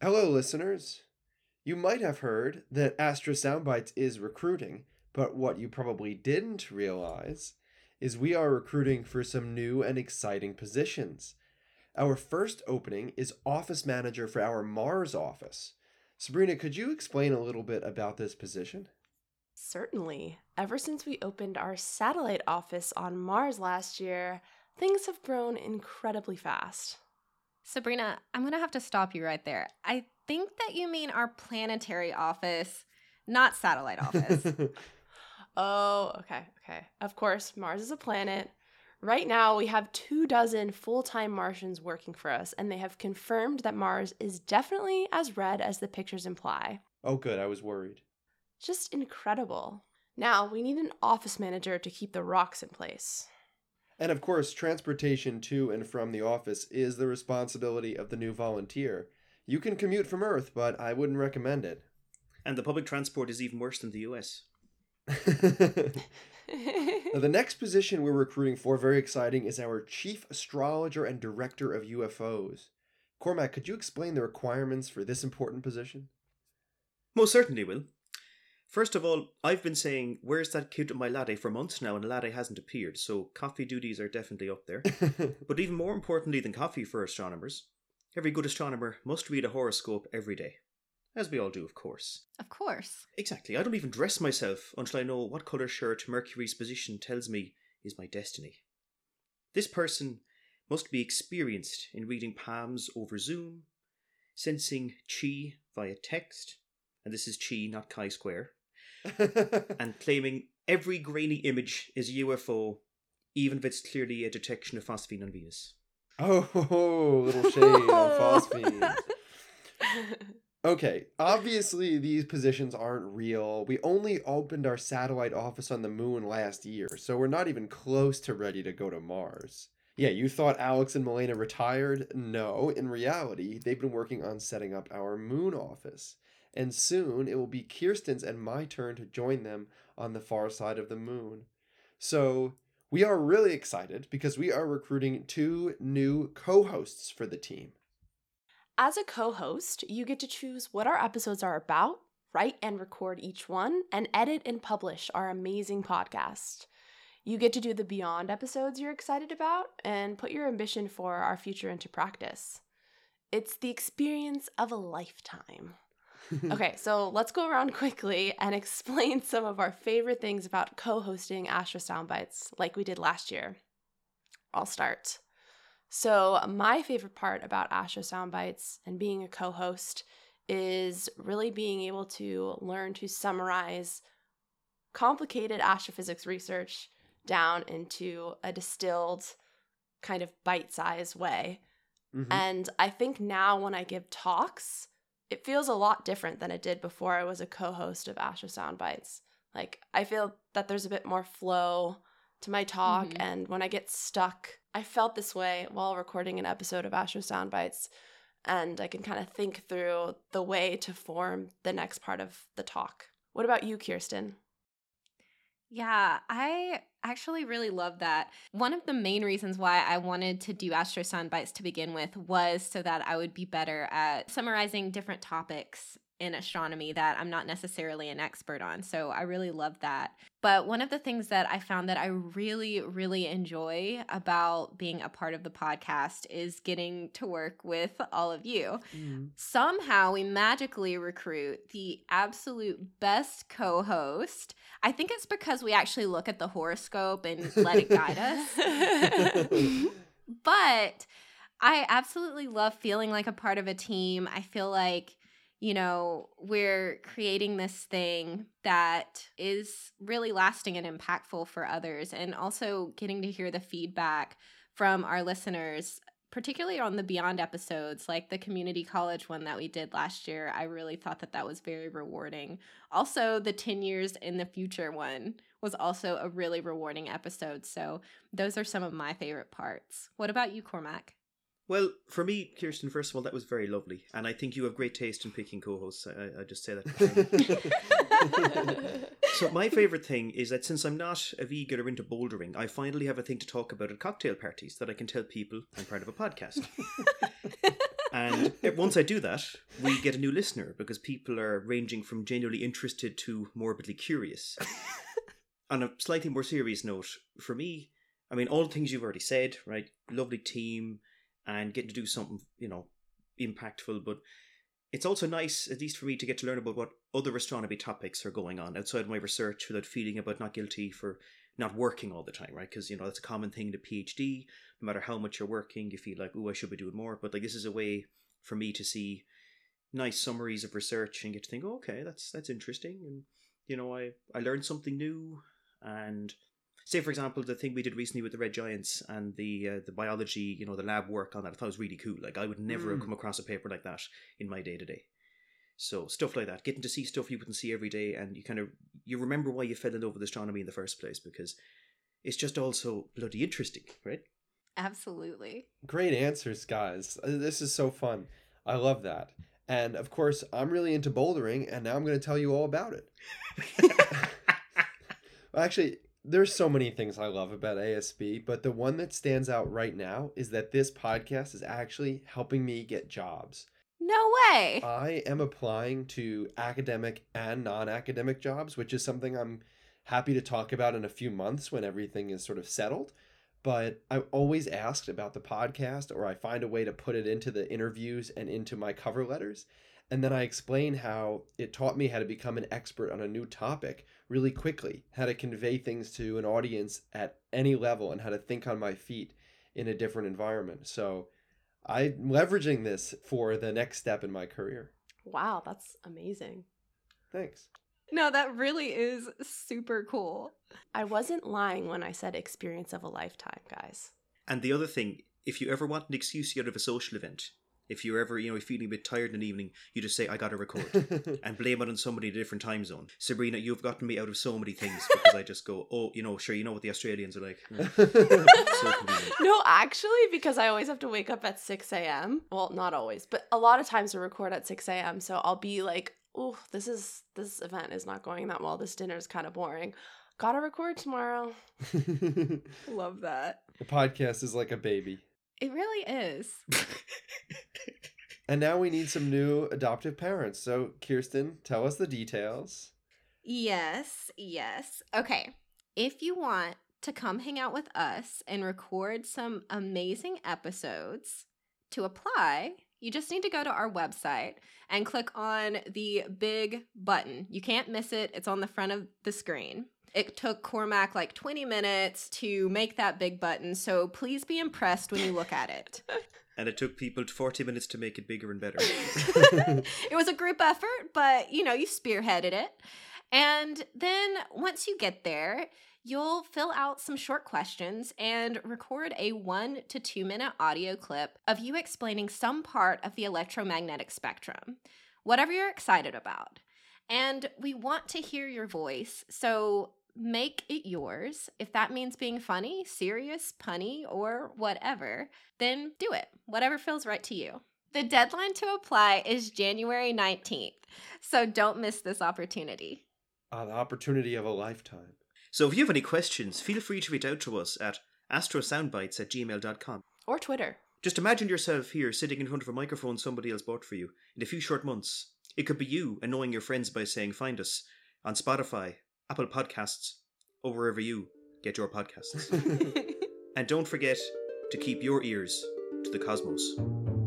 Hello, listeners. You might have heard that Astro Soundbites is recruiting, but what you probably didn't realize is we are recruiting for some new and exciting positions. Our first opening is office manager for our Mars office. Sabrina, could you explain a little bit about this position? Certainly. Ever since we opened our satellite office on Mars last year, things have grown incredibly fast. Sabrina, I'm going to have to stop you right there. I think that you mean our planetary office, not satellite office. oh, okay, okay. Of course, Mars is a planet. Right now, we have two dozen full time Martians working for us, and they have confirmed that Mars is definitely as red as the pictures imply. Oh, good. I was worried. Just incredible. Now, we need an office manager to keep the rocks in place. And of course, transportation to and from the office is the responsibility of the new volunteer. You can commute from Earth, but I wouldn't recommend it. And the public transport is even worse than the US. now, the next position we're recruiting for, very exciting, is our chief astrologer and director of UFOs. Cormac, could you explain the requirements for this important position? Most certainly, Will. First of all, I've been saying, where's that kid with my latte for months now, and the latte hasn't appeared, so coffee duties are definitely up there. but even more importantly than coffee for astronomers, every good astronomer must read a horoscope every day. As we all do, of course. Of course. Exactly. I don't even dress myself until I know what colour shirt Mercury's position tells me is my destiny. This person must be experienced in reading palms over Zoom, sensing chi via text, and this is chi, not chi square, and claiming every grainy image is a UFO, even if it's clearly a detection of phosphine on Venus. Oh, little shade on phosphine. Okay, obviously these positions aren't real. We only opened our satellite office on the moon last year, so we're not even close to ready to go to Mars. Yeah, you thought Alex and Milena retired? No, in reality, they've been working on setting up our moon office. And soon it will be Kirsten's and my turn to join them on the far side of the moon. So, we are really excited because we are recruiting two new co hosts for the team. As a co host, you get to choose what our episodes are about, write and record each one, and edit and publish our amazing podcast. You get to do the Beyond episodes you're excited about and put your ambition for our future into practice. It's the experience of a lifetime. okay, so let's go around quickly and explain some of our favorite things about co hosting Astro Soundbites like we did last year. I'll start. So, my favorite part about Astro Soundbites and being a co host is really being able to learn to summarize complicated astrophysics research down into a distilled, kind of bite sized way. Mm-hmm. And I think now when I give talks, it feels a lot different than it did before I was a co host of Astro Soundbites. Like, I feel that there's a bit more flow to my talk. Mm-hmm. And when I get stuck, I felt this way while recording an episode of Astro Soundbites. And I can kind of think through the way to form the next part of the talk. What about you, Kirsten? Yeah, I actually really love that. One of the main reasons why I wanted to do Astro Soundbites to begin with was so that I would be better at summarizing different topics in astronomy that I'm not necessarily an expert on. So I really love that. But one of the things that I found that I really, really enjoy about being a part of the podcast is getting to work with all of you. Mm. Somehow we magically recruit the absolute best co host. I think it's because we actually look at the horoscope and let it guide us. but I absolutely love feeling like a part of a team. I feel like you know, we're creating this thing that is really lasting and impactful for others, and also getting to hear the feedback from our listeners, particularly on the Beyond episodes, like the community college one that we did last year. I really thought that that was very rewarding. Also, the 10 years in the future one was also a really rewarding episode. So, those are some of my favorite parts. What about you, Cormac? Well, for me, Kirsten, first of all, that was very lovely, and I think you have great taste in picking co-hosts. I, I just say that. so my favorite thing is that since I'm not a vegan or into bouldering, I finally have a thing to talk about at cocktail parties that I can tell people I'm part of a podcast. And once I do that, we get a new listener because people are ranging from genuinely interested to morbidly curious. On a slightly more serious note, for me, I mean, all the things you've already said, right? Lovely team and getting to do something, you know, impactful. But it's also nice, at least for me, to get to learn about what other astronomy topics are going on outside my research without feeling about not guilty for not working all the time, right? Because, you know, that's a common thing in a PhD. No matter how much you're working, you feel like, oh, I should be doing more. But like, this is a way for me to see nice summaries of research and get to think, oh, okay, that's that's interesting. And, you know, I, I learned something new. And say for example the thing we did recently with the red giants and the uh, the biology you know the lab work on that i thought was really cool like i would never have Mm. come across a paper like that in my day to day so stuff like that getting to see stuff you wouldn't see every day and you kind of you remember why you fell in love with astronomy in the first place because it's just also bloody interesting right Absolutely. Great answers, guys. Uh, This is so fun. I love that. And of course, I'm really into bouldering, and now I'm going to tell you all about it. Actually, there's so many things I love about ASB, but the one that stands out right now is that this podcast is actually helping me get jobs. No way. I am applying to academic and non academic jobs, which is something I'm happy to talk about in a few months when everything is sort of settled. But I always asked about the podcast, or I find a way to put it into the interviews and into my cover letters. And then I explain how it taught me how to become an expert on a new topic really quickly, how to convey things to an audience at any level, and how to think on my feet in a different environment. So I'm leveraging this for the next step in my career. Wow, that's amazing. Thanks. no, that really is super cool. I wasn't lying when I said experience of a lifetime, guys. and the other thing if you ever want an excuse to get out of a social event if you're ever you know feeling a bit tired in the evening you just say i gotta record and blame it on somebody in a different time zone. Sabrina, you've gotten me out of so many things because I just go, oh, you know, sure, you know what the Australians are like. So no, actually, because I always have to wake up at 6 a.m. Well, not always, but a lot of times we record at 6 a.m. So I'll be like, oh, this is this event is not going that well. This dinner is kind of boring. Gotta record tomorrow. Love that. The podcast is like a baby. It really is. And now we need some new adoptive parents. So, Kirsten, tell us the details. Yes, yes. Okay. If you want to come hang out with us and record some amazing episodes, to apply, you just need to go to our website and click on the big button. You can't miss it, it's on the front of the screen. It took Cormac like 20 minutes to make that big button, so please be impressed when you look at it. And it took people 40 minutes to make it bigger and better. it was a group effort, but you know, you spearheaded it. And then once you get there, you'll fill out some short questions and record a one to two minute audio clip of you explaining some part of the electromagnetic spectrum, whatever you're excited about. And we want to hear your voice, so make it yours. If that means being funny, serious, punny, or whatever, then do it. Whatever feels right to you. The deadline to apply is January 19th, so don't miss this opportunity. Ah, the opportunity of a lifetime. So if you have any questions, feel free to reach out to us at astrosoundbites at gmail.com. Or Twitter. Just imagine yourself here sitting in front of a microphone somebody else bought for you in a few short months. It could be you annoying your friends by saying, Find us on Spotify, Apple Podcasts, or wherever you get your podcasts. and don't forget to keep your ears to the cosmos.